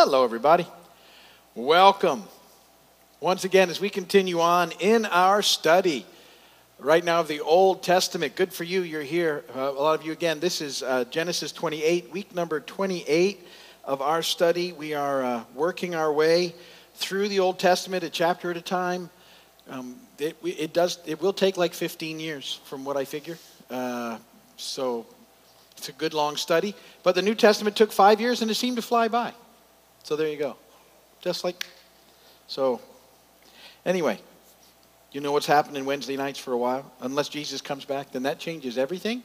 Hello, everybody. Welcome. Once again, as we continue on in our study right now of the Old Testament, good for you, you're here. Uh, a lot of you, again, this is uh, Genesis 28, week number 28 of our study. We are uh, working our way through the Old Testament a chapter at a time. Um, it, it, does, it will take like 15 years from what I figure. Uh, so it's a good long study. But the New Testament took five years and it seemed to fly by. So there you go. Just like, so anyway, you know what's happening Wednesday nights for a while? Unless Jesus comes back, then that changes everything.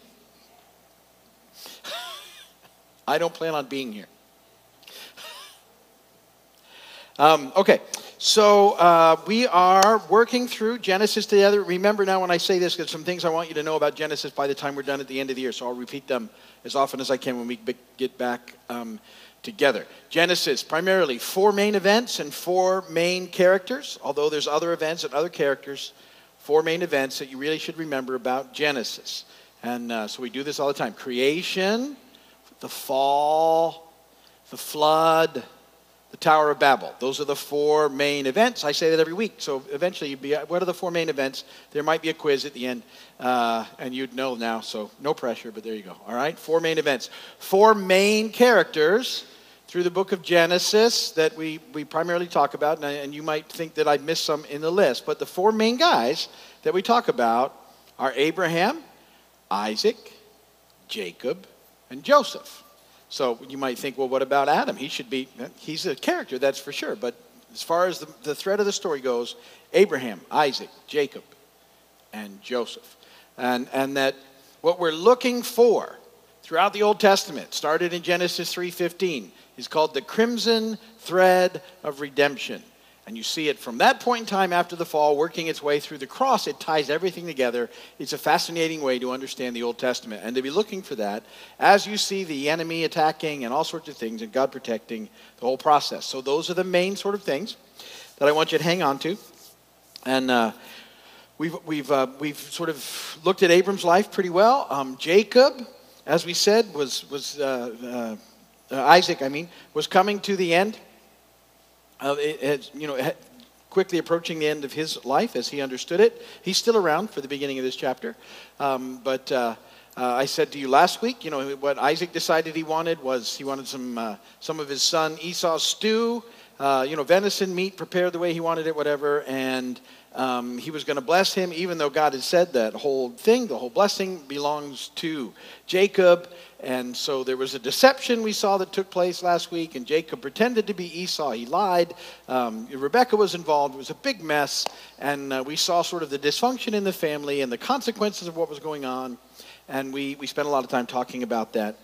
I don't plan on being here. um, okay, so uh, we are working through Genesis together. Remember now when I say this, there's some things I want you to know about Genesis by the time we're done at the end of the year. So I'll repeat them as often as I can when we get back um, together. Genesis, primarily four main events and four main characters, although there's other events and other characters, four main events that you really should remember about Genesis. And uh, so we do this all the time creation, the fall, the flood, the Tower of Babel. Those are the four main events. I say that every week. So eventually, you'd be, what are the four main events? There might be a quiz at the end, uh, and you'd know now. So no pressure, but there you go. All right, four main events, four main characters through the book of Genesis that we, we primarily talk about, and, and you might think that I missed some in the list, but the four main guys that we talk about are Abraham, Isaac, Jacob, and Joseph. So you might think, well, what about Adam? He should be, he's a character, that's for sure. But as far as the, the thread of the story goes, Abraham, Isaac, Jacob, and Joseph. And, and that what we're looking for throughout the Old Testament, started in Genesis 3.15, is called the crimson thread of redemption. And you see it from that point in time after the fall, working its way through the cross. It ties everything together. It's a fascinating way to understand the Old Testament and to be looking for that as you see the enemy attacking and all sorts of things and God protecting the whole process. So, those are the main sort of things that I want you to hang on to. And uh, we've, we've, uh, we've sort of looked at Abram's life pretty well. Um, Jacob, as we said, was, was uh, uh Isaac, I mean, was coming to the end uh, it, you know, quickly approaching the end of his life as he understood it. He's still around for the beginning of this chapter. Um, but uh, uh, I said to you last week, you know, what Isaac decided he wanted was he wanted some, uh, some of his son Esau's stew, uh, you know, venison meat prepared the way he wanted it, whatever. And um, he was going to bless him, even though God had said that whole thing, the whole blessing belongs to Jacob. And so there was a deception we saw that took place last week, and Jacob pretended to be Esau. He lied. Um, Rebecca was involved. It was a big mess. And uh, we saw sort of the dysfunction in the family and the consequences of what was going on. And we, we spent a lot of time talking about that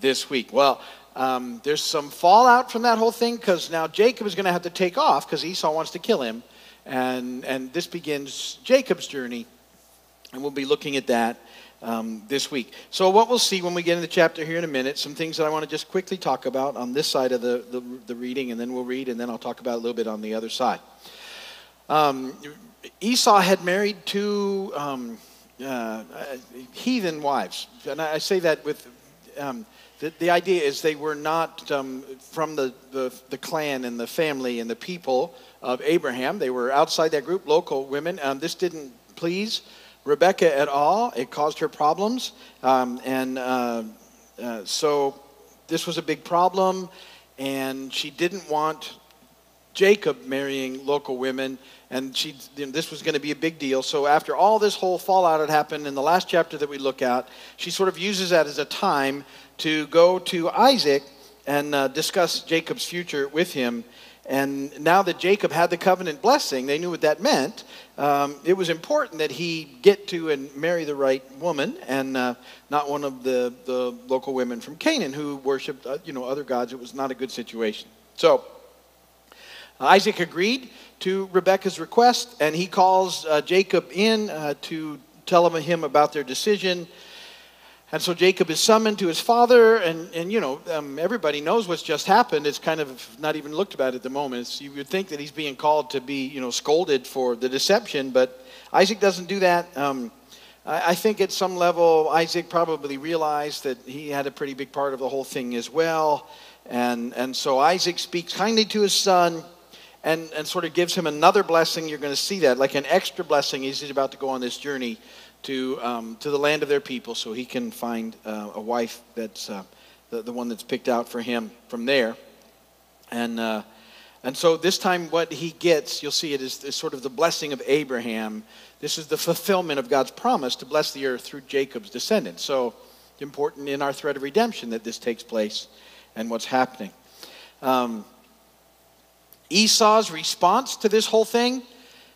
this week. Well, um, there's some fallout from that whole thing because now Jacob is going to have to take off because Esau wants to kill him. And, and this begins Jacob's journey, and we'll be looking at that um, this week. So, what we'll see when we get into the chapter here in a minute, some things that I want to just quickly talk about on this side of the, the, the reading, and then we'll read, and then I'll talk about a little bit on the other side. Um, Esau had married two um, uh, heathen wives, and I say that with um, the, the idea is they were not um, from the, the, the, clan and the family and the people of Abraham. They were outside that group, local women. Um, this didn't please Rebecca at all. It caused her problems. Um, and uh, uh, so this was a big problem. And she didn't want Jacob marrying local women. And she, you know, this was going to be a big deal. So after all this whole fallout had happened in the last chapter that we look at, she sort of uses that as a time to go to Isaac and uh, discuss Jacob's future with him. And now that Jacob had the covenant blessing, they knew what that meant. Um, it was important that he get to and marry the right woman and uh, not one of the, the local women from Canaan who worshiped uh, you know, other gods. It was not a good situation. So Isaac agreed to Rebekah's request, and he calls uh, Jacob in uh, to tell him about their decision. And so Jacob is summoned to his father, and, and you know, um, everybody knows what's just happened. It's kind of not even looked about at the moment. It's, you would think that he's being called to be, you know, scolded for the deception, but Isaac doesn't do that. Um, I, I think at some level, Isaac probably realized that he had a pretty big part of the whole thing as well. And, and so Isaac speaks kindly to his son and, and sort of gives him another blessing. You're going to see that, like an extra blessing. He's about to go on this journey to, um, to the land of their people so he can find uh, a wife that's uh, the, the one that's picked out for him from there. And, uh, and so this time, what he gets, you'll see it, is, is sort of the blessing of Abraham. This is the fulfillment of God's promise to bless the earth through Jacob's descendants. So, important in our thread of redemption that this takes place and what's happening. Um, Esau's response to this whole thing,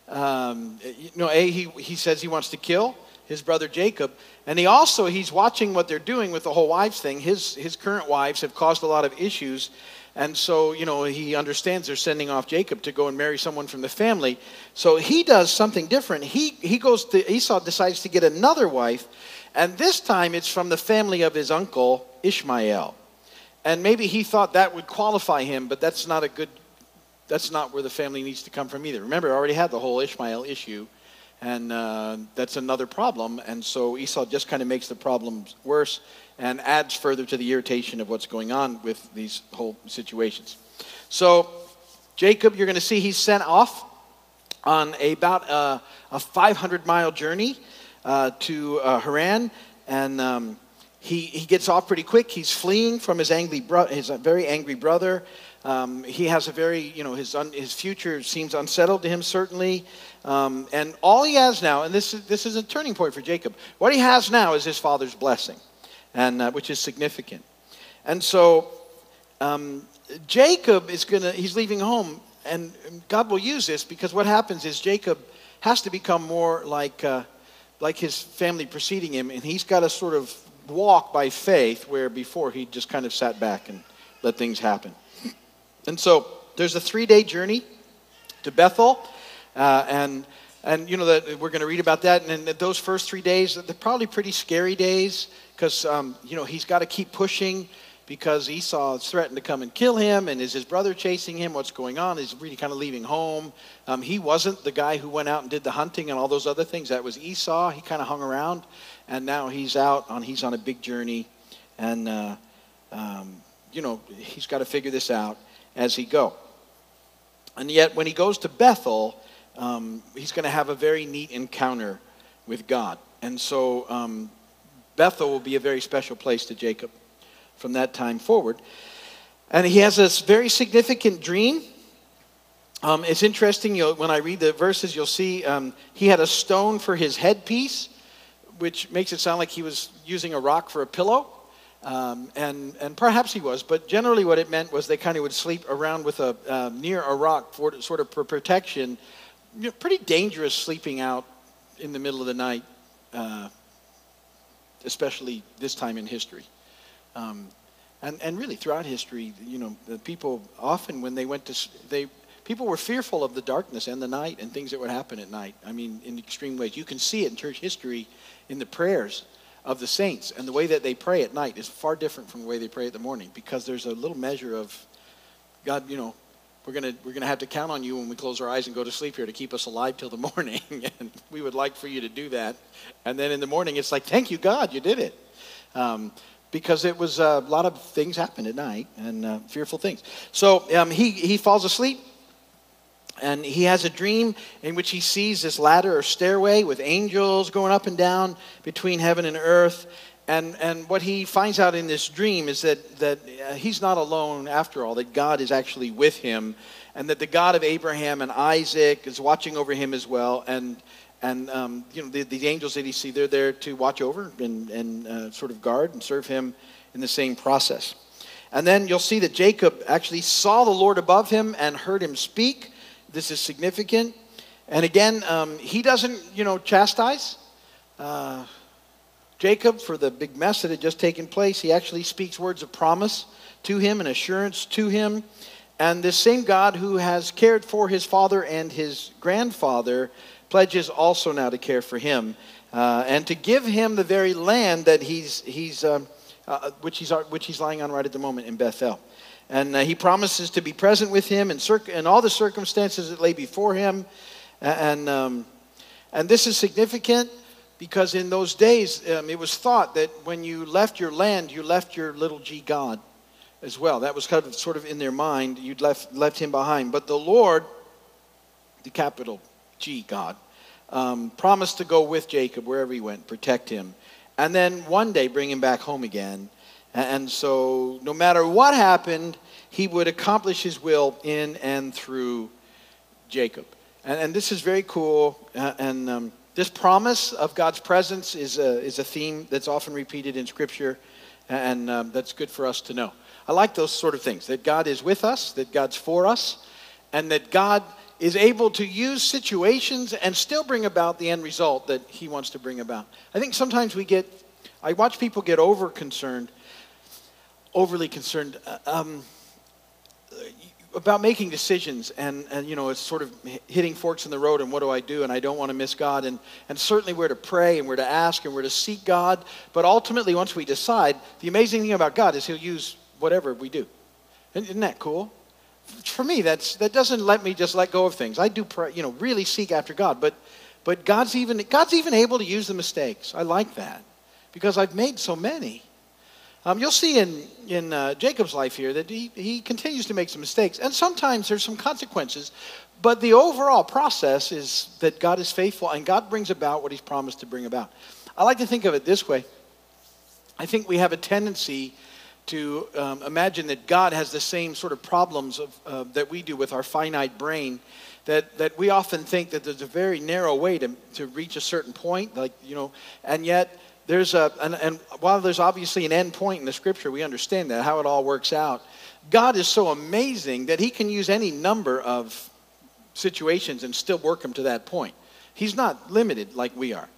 um, you know, A, he, he says he wants to kill his brother Jacob. And he also, he's watching what they're doing with the whole wives thing. His, his current wives have caused a lot of issues. And so, you know, he understands they're sending off Jacob to go and marry someone from the family. So he does something different. He, he goes to, Esau decides to get another wife. And this time it's from the family of his uncle, Ishmael. And maybe he thought that would qualify him, but that's not a good, that's not where the family needs to come from either. Remember, I already had the whole Ishmael issue. And uh, that's another problem. And so Esau just kind of makes the problems worse and adds further to the irritation of what's going on with these whole situations. So, Jacob, you're going to see he's sent off on a, about a, a 500 mile journey uh, to uh, Haran. And um, he, he gets off pretty quick. He's fleeing from his, angry bro- his very angry brother. Um, he has a very, you know, his, un, his future seems unsettled to him, certainly. Um, and all he has now, and this is, this is a turning point for Jacob, what he has now is his father's blessing, and, uh, which is significant. And so um, Jacob is going to, he's leaving home, and God will use this because what happens is Jacob has to become more like, uh, like his family preceding him, and he's got to sort of walk by faith where before he just kind of sat back and let things happen. And so there's a three day journey to Bethel. Uh, and and you know that we're going to read about that. And those first three days, they're probably pretty scary days because um, you know he's got to keep pushing because Esau threatened to come and kill him, and is his brother chasing him? What's going on? He's really kind of leaving home. Um, he wasn't the guy who went out and did the hunting and all those other things. That was Esau. He kind of hung around, and now he's out on he's on a big journey, and uh, um, you know he's got to figure this out as he go. And yet, when he goes to Bethel, um, he's going to have a very neat encounter with God. And so um, Bethel will be a very special place to Jacob from that time forward. And he has this very significant dream. Um, it's interesting, when I read the verses, you'll see um, he had a stone for his headpiece, which makes it sound like he was using a rock for a pillow. Um, and, and perhaps he was, but generally what it meant was they kind of would sleep around with a, uh, near a rock for sort of for protection you know, pretty dangerous sleeping out in the middle of the night, uh, especially this time in history. Um, and, and really throughout history, you know, the people often when they went to, they, people were fearful of the darkness and the night and things that would happen at night. I mean, in extreme ways. You can see it in church history in the prayers of the saints. And the way that they pray at night is far different from the way they pray at the morning because there's a little measure of God, you know, we're going we're to have to count on you when we close our eyes and go to sleep here to keep us alive till the morning. And we would like for you to do that. And then in the morning it's like thank you god you did it. Um, because it was uh, a lot of things happened at night and uh, fearful things. So um, he, he falls asleep and he has a dream in which he sees this ladder or stairway with angels going up and down between heaven and earth and, and what he finds out in this dream is that, that uh, he's not alone after all, that God is actually with him, and that the God of Abraham and Isaac is watching over him as well. And, and um, you know, the, the angels that he sees, they're there to watch over and, and uh, sort of guard and serve him in the same process. And then you'll see that Jacob actually saw the Lord above him and heard him speak. This is significant. And again, um, he doesn't, you know, chastise. Uh, Jacob, for the big mess that had just taken place, he actually speaks words of promise to him and assurance to him. And this same God who has cared for his father and his grandfather pledges also now to care for him uh, and to give him the very land that he's, he's, um, uh, which, he's, which he's lying on right at the moment in Bethel. And uh, he promises to be present with him in, circ- in all the circumstances that lay before him. And, um, and this is significant because in those days, um, it was thought that when you left your land, you left your little g God. as well. That was kind of sort of in their mind. You'd left, left him behind. But the Lord, the capital G, God, um, promised to go with Jacob wherever he went, protect him, and then one day bring him back home again. And so, no matter what happened, he would accomplish his will in and through Jacob. And, and this is very cool. Uh, and um, this promise of God's presence is a, is a theme that's often repeated in Scripture, and um, that's good for us to know. I like those sort of things that God is with us, that God's for us, and that God is able to use situations and still bring about the end result that He wants to bring about. I think sometimes we get, I watch people get over concerned, overly concerned. Uh, um, about making decisions and, and you know it's sort of hitting forks in the road and what do i do and i don't want to miss god and, and certainly where to pray and where to ask and where to seek god but ultimately once we decide the amazing thing about god is he'll use whatever we do. Isn't that cool? For me that's that doesn't let me just let go of things. I do pray, you know really seek after god but but god's even god's even able to use the mistakes. I like that because i've made so many um, you'll see in, in uh, Jacob's life here that he, he continues to make some mistakes, and sometimes there's some consequences. But the overall process is that God is faithful and God brings about what he's promised to bring about. I like to think of it this way I think we have a tendency to um, imagine that God has the same sort of problems of, uh, that we do with our finite brain. That, that we often think that there's a very narrow way to, to reach a certain point, like, you know, and yet there's a, and, and while there's obviously an end point in the scripture, we understand that, how it all works out. God is so amazing that he can use any number of situations and still work them to that point. He's not limited like we are.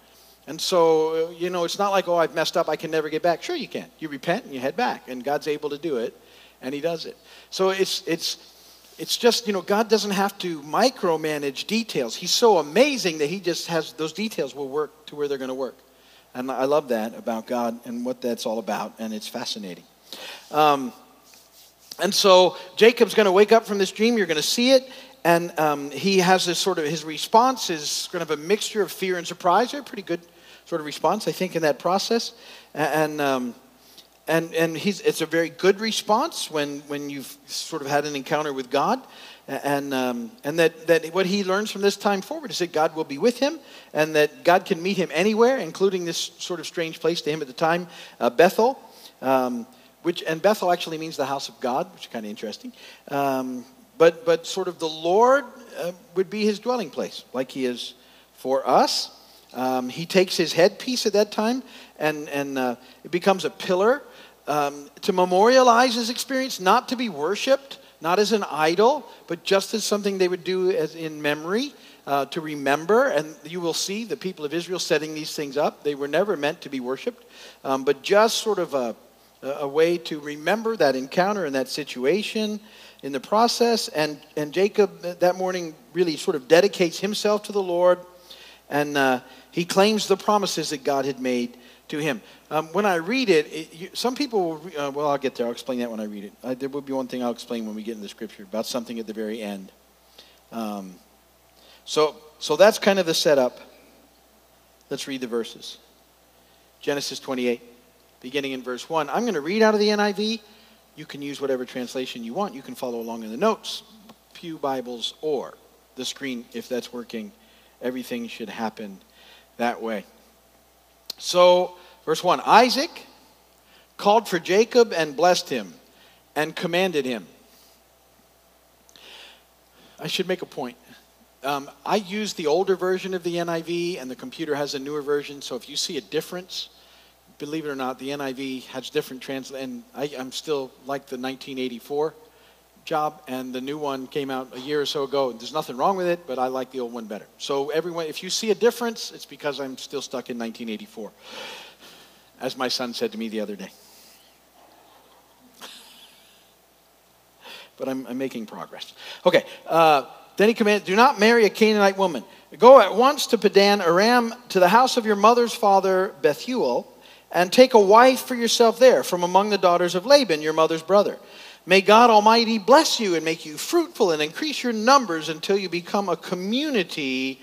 And so, uh, you know, it's not like, oh, I've messed up, I can never get back. Sure, you can. You repent and you head back, and God's able to do it, and He does it. So it's, it's, it's just, you know, God doesn't have to micromanage details. He's so amazing that He just has those details will work to where they're going to work. And I love that about God and what that's all about, and it's fascinating. Um, and so Jacob's going to wake up from this dream. You're going to see it. And um, he has this sort of, his response is kind of a mixture of fear and surprise. A pretty good sort of response, I think, in that process. And, um, and, and he's, it's a very good response when, when you've sort of had an encounter with God and, um, and that, that what he learns from this time forward is that God will be with him and that God can meet him anywhere, including this sort of strange place to him at the time, uh, Bethel, um, which, and Bethel actually means the house of God, which is kind of interesting. Um, but, but sort of the Lord uh, would be his dwelling place, like he is for us. Um, he takes his headpiece at that time and, and uh, it becomes a pillar um, to memorialize his experience, not to be worshiped not as an idol, but just as something they would do as in memory uh, to remember. And you will see the people of Israel setting these things up. They were never meant to be worshiped, um, but just sort of a, a way to remember that encounter and that situation in the process. And, and Jacob that morning really sort of dedicates himself to the Lord and uh, he claims the promises that God had made to him. Um, when I read it, it you, some people will, uh, well, I'll get there. I'll explain that when I read it. There will be one thing I'll explain when we get into the scripture about something at the very end. Um, so, so that's kind of the setup. Let's read the verses. Genesis 28, beginning in verse 1. I'm going to read out of the NIV. You can use whatever translation you want. You can follow along in the notes, Pew Bibles, or the screen if that's working. Everything should happen that way. So, verse 1 Isaac called for Jacob and blessed him and commanded him. I should make a point. Um, I use the older version of the NIV, and the computer has a newer version. So if you see a difference, believe it or not, the NIV has different translation. And I, I'm still like the 1984 job, and the new one came out a year or so ago. There's nothing wrong with it, but I like the old one better. So everyone, if you see a difference, it's because I'm still stuck in 1984, as my son said to me the other day. But I'm, I'm making progress. Okay. Uh, then he commanded, "Do not marry a Canaanite woman. Go at once to Padan Aram, to the house of your mother's father Bethuel, and take a wife for yourself there from among the daughters of Laban, your mother's brother." May God Almighty bless you and make you fruitful and increase your numbers until you become a community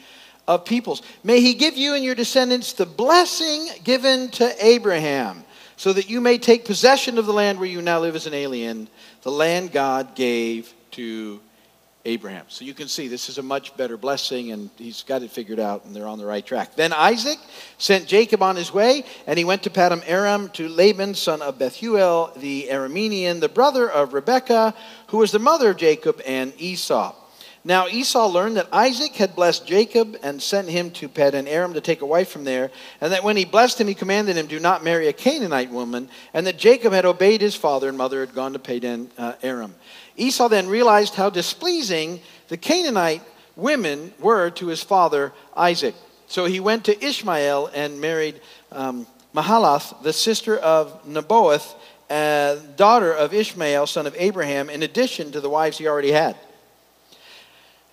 of peoples. May He give you and your descendants the blessing given to Abraham. so that you may take possession of the land where you now live as an alien, the land God gave to Abraham. So you can see this is a much better blessing, and he's got it figured out, and they're on the right track. Then Isaac sent Jacob on his way, and he went to Paddan Aram to Laban, son of Bethuel, the Aramean, the brother of Rebekah, who was the mother of Jacob and Esau. Now Esau learned that Isaac had blessed Jacob and sent him to Paddan Aram to take a wife from there, and that when he blessed him, he commanded him, Do not marry a Canaanite woman, and that Jacob had obeyed his father and mother, had gone to Paddan uh, Aram. Esau then realized how displeasing the Canaanite women were to his father Isaac. So he went to Ishmael and married um, Mahalath, the sister of Nebaioth, uh, daughter of Ishmael, son of Abraham, in addition to the wives he already had.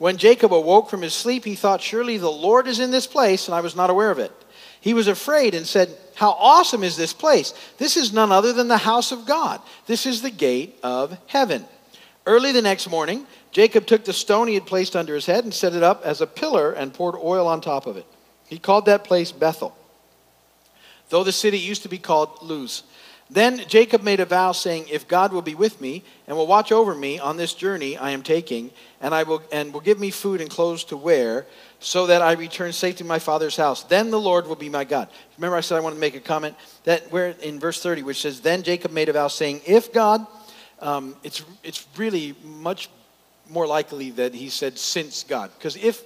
When Jacob awoke from his sleep, he thought, Surely the Lord is in this place, and I was not aware of it. He was afraid and said, How awesome is this place! This is none other than the house of God. This is the gate of heaven. Early the next morning, Jacob took the stone he had placed under his head and set it up as a pillar and poured oil on top of it. He called that place Bethel, though the city used to be called Luz. Then Jacob made a vow, saying, If God will be with me and will watch over me on this journey I am taking, and, I will, and will give me food and clothes to wear, so that I return safe to my father's house, then the Lord will be my God. Remember, I said I wanted to make a comment that where in verse 30, which says, Then Jacob made a vow, saying, If God, um, it's, it's really much more likely that he said, Since God. Because if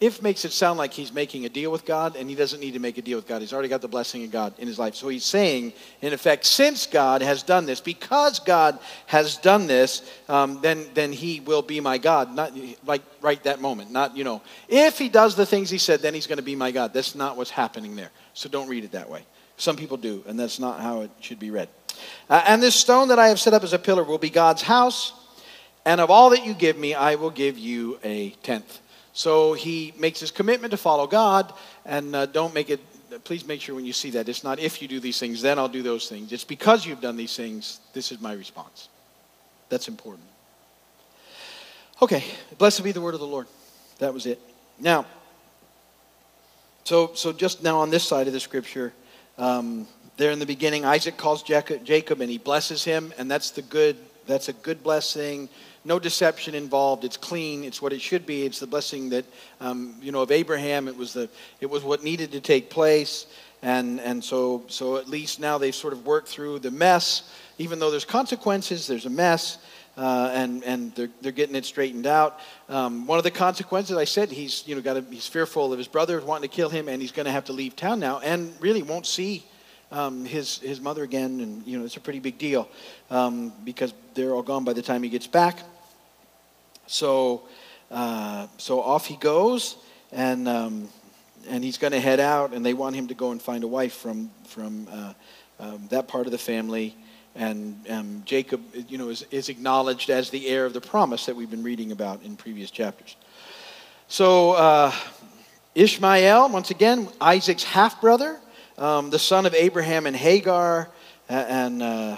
if makes it sound like he's making a deal with God, and he doesn't need to make a deal with God. He's already got the blessing of God in his life. So he's saying, in effect, since God has done this, because God has done this, um, then, then he will be my God. Not like right that moment. Not, you know, if he does the things he said, then he's going to be my God. That's not what's happening there. So don't read it that way. Some people do, and that's not how it should be read. Uh, and this stone that I have set up as a pillar will be God's house, and of all that you give me, I will give you a tenth. So he makes his commitment to follow God, and uh, don't make it, please make sure when you see that, it's not if you do these things, then I'll do those things. It's because you've done these things, this is my response. That's important. Okay, blessed be the word of the Lord. That was it. Now, so, so just now on this side of the scripture, um, there in the beginning, Isaac calls Jacob and he blesses him, and that's the good, that's a good blessing no deception involved. It's clean. It's what it should be. It's the blessing that, um, you know, of Abraham. It was, the, it was what needed to take place. And, and so, so at least now they've sort of worked through the mess. Even though there's consequences, there's a mess. Uh, and and they're, they're getting it straightened out. Um, one of the consequences, I said, he's you know got a, he's fearful of his brother wanting to kill him, and he's going to have to leave town now, and really won't see um, his his mother again, and you know it's a pretty big deal um, because they're all gone by the time he gets back. So, uh, so off he goes, and um, and he's going to head out, and they want him to go and find a wife from from uh, um, that part of the family. And um, Jacob, you know, is, is acknowledged as the heir of the promise that we've been reading about in previous chapters. So uh, Ishmael, once again, Isaac's half brother, um, the son of Abraham and Hagar, and uh,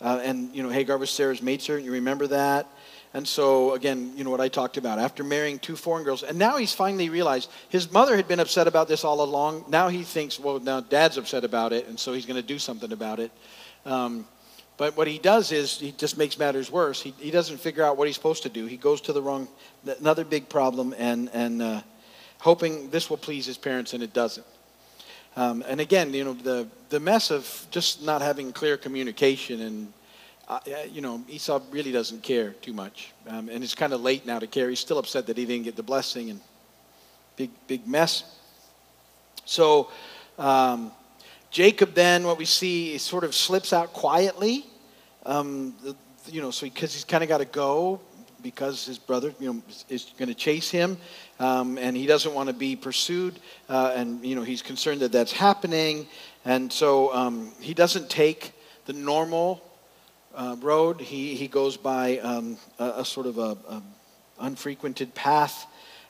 uh, and you know Hagar was Sarah's maidservant. You remember that? And so, again, you know what I talked about. After marrying two foreign girls, and now he's finally realized his mother had been upset about this all along. Now he thinks, well, now dad's upset about it, and so he's going to do something about it. Um, but what he does is he just makes matters worse. He, he doesn't figure out what he's supposed to do. He goes to the wrong, another big problem, and, and uh, hoping this will please his parents, and it doesn't. Um, and again, you know, the, the mess of just not having clear communication and uh, you know, Esau really doesn't care too much. Um, and it's kind of late now to care. He's still upset that he didn't get the blessing and big, big mess. So, um, Jacob then, what we see, sort of slips out quietly. Um, you know, so because he's kind of got to go because his brother, you know, is going to chase him, um, and he doesn't want to be pursued, uh, and you know, he's concerned that that's happening, and so um, he doesn't take the normal uh, road. He he goes by um, a, a, sort of a, a unfrequented path,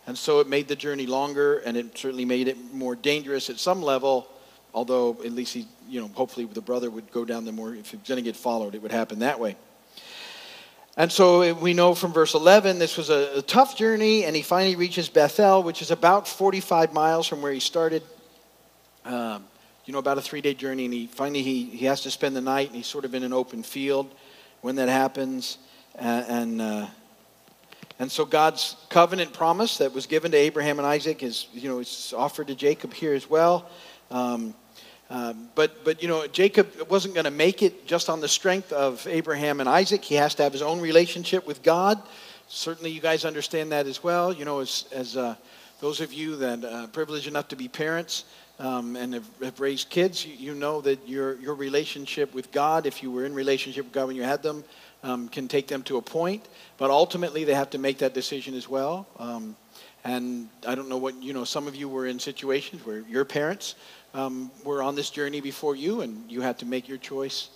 and so it made the journey longer, and it certainly made it more dangerous at some level. Although at least he, you know, hopefully the brother would go down the more. If he was going to get followed, it would happen that way. And so we know from verse 11 this was a, a, tough journey, and he finally reaches Bethel, which is about 45 miles from where he started. Um, you know, about a three day journey, and he finally he, he has to spend the night, and he's sort of in an open field when that happens. And, uh, and so God's covenant promise that was given to Abraham and Isaac is, you know, it's offered to Jacob here as well. Um, um, but, but, you know, Jacob wasn't going to make it just on the strength of Abraham and Isaac. He has to have his own relationship with God. Certainly, you guys understand that as well. You know, as, as uh, those of you that are uh, privileged enough to be parents um, and have, have, raised kids, you, you, know that your, your relationship with God, if you were in relationship with God when you had them, um, can take them to a point. But ultimately, they have to make that decision as well. Um, and I don't know what, you know, some of you were in situations where your parents um, were on this journey before you, and you had to make your choice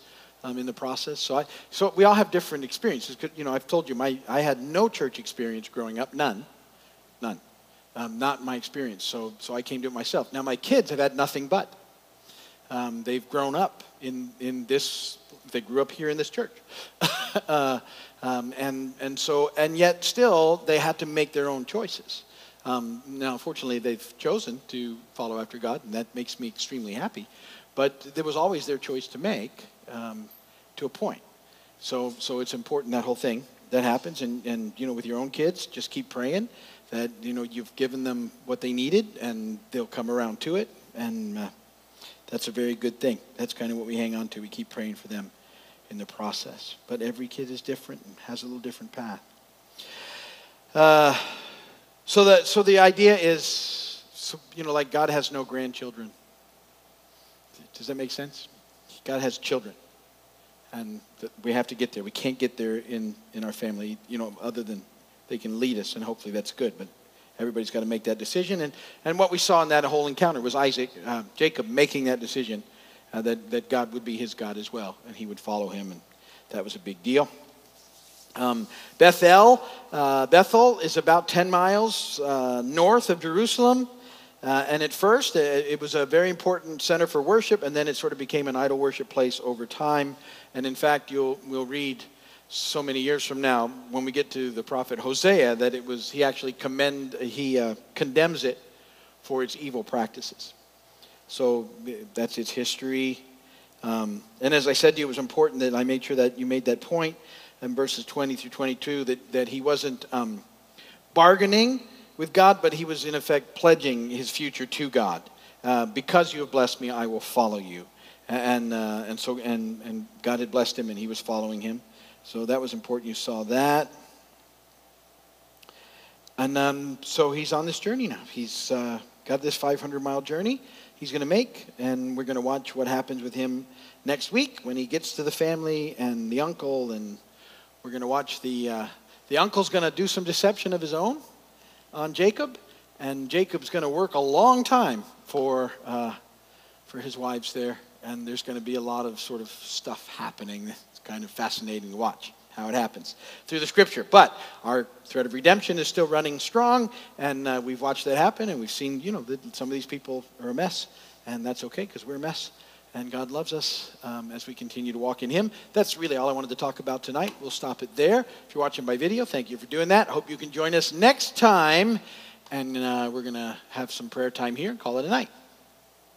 um, in the process. So, I, so we all have different experiences. You know, I've told you, my, I had no church experience growing up, none, none, um, not my experience. So, so I came to it myself. Now, my kids have had nothing but. Um, they've grown up in, in this, they grew up here in this church. uh, um, and, and so, and yet still, they had to make their own choices. Um, now, fortunately, they've chosen to follow after God, and that makes me extremely happy. But there was always their choice to make um, to a point. So, so it's important that whole thing that happens, and, and you know, with your own kids, just keep praying that you know you've given them what they needed, and they'll come around to it, and uh, that's a very good thing. That's kind of what we hang on to. We keep praying for them in the process. But every kid is different and has a little different path. Uh, so the, so the idea is, so, you know, like God has no grandchildren. Does that make sense? God has children. And we have to get there. We can't get there in, in our family, you know, other than they can lead us, and hopefully that's good. But everybody's got to make that decision. And, and what we saw in that whole encounter was Isaac, uh, Jacob making that decision uh, that, that God would be his God as well, and he would follow him. And that was a big deal. Um, Bethel, uh, Bethel is about 10 miles uh, north of Jerusalem. Uh, and at first, it, it was a very important center for worship, and then it sort of became an idol worship place over time. And in fact, you'll we'll read so many years from now when we get to the prophet Hosea that it was he actually commend he uh, condemns it for its evil practices. So that's its history. Um, and as I said to you, it was important that I made sure that you made that point in verses 20 through 22 that, that he wasn't um, bargaining with God, but he was in effect pledging his future to God. Uh, because you have blessed me, I will follow you. And, uh, and so and, and God had blessed him and he was following him. So that was important. You saw that. And um, so he's on this journey now. He's uh, got this 500 mile journey he's going to make, and we're going to watch what happens with him next week when he gets to the family and the uncle and we're going to watch the, uh, the uncle's going to do some deception of his own on Jacob, and Jacob's going to work a long time for, uh, for his wives there. And there's going to be a lot of sort of stuff happening. It's kind of fascinating to watch how it happens through the scripture. But our thread of redemption is still running strong, and uh, we've watched that happen, and we've seen, you know, that some of these people are a mess, and that's okay because we're a mess and God loves us um, as we continue to walk in Him. That's really all I wanted to talk about tonight. We'll stop it there. If you're watching by video, thank you for doing that. Hope you can join us next time, and uh, we're going to have some prayer time here and call it a night.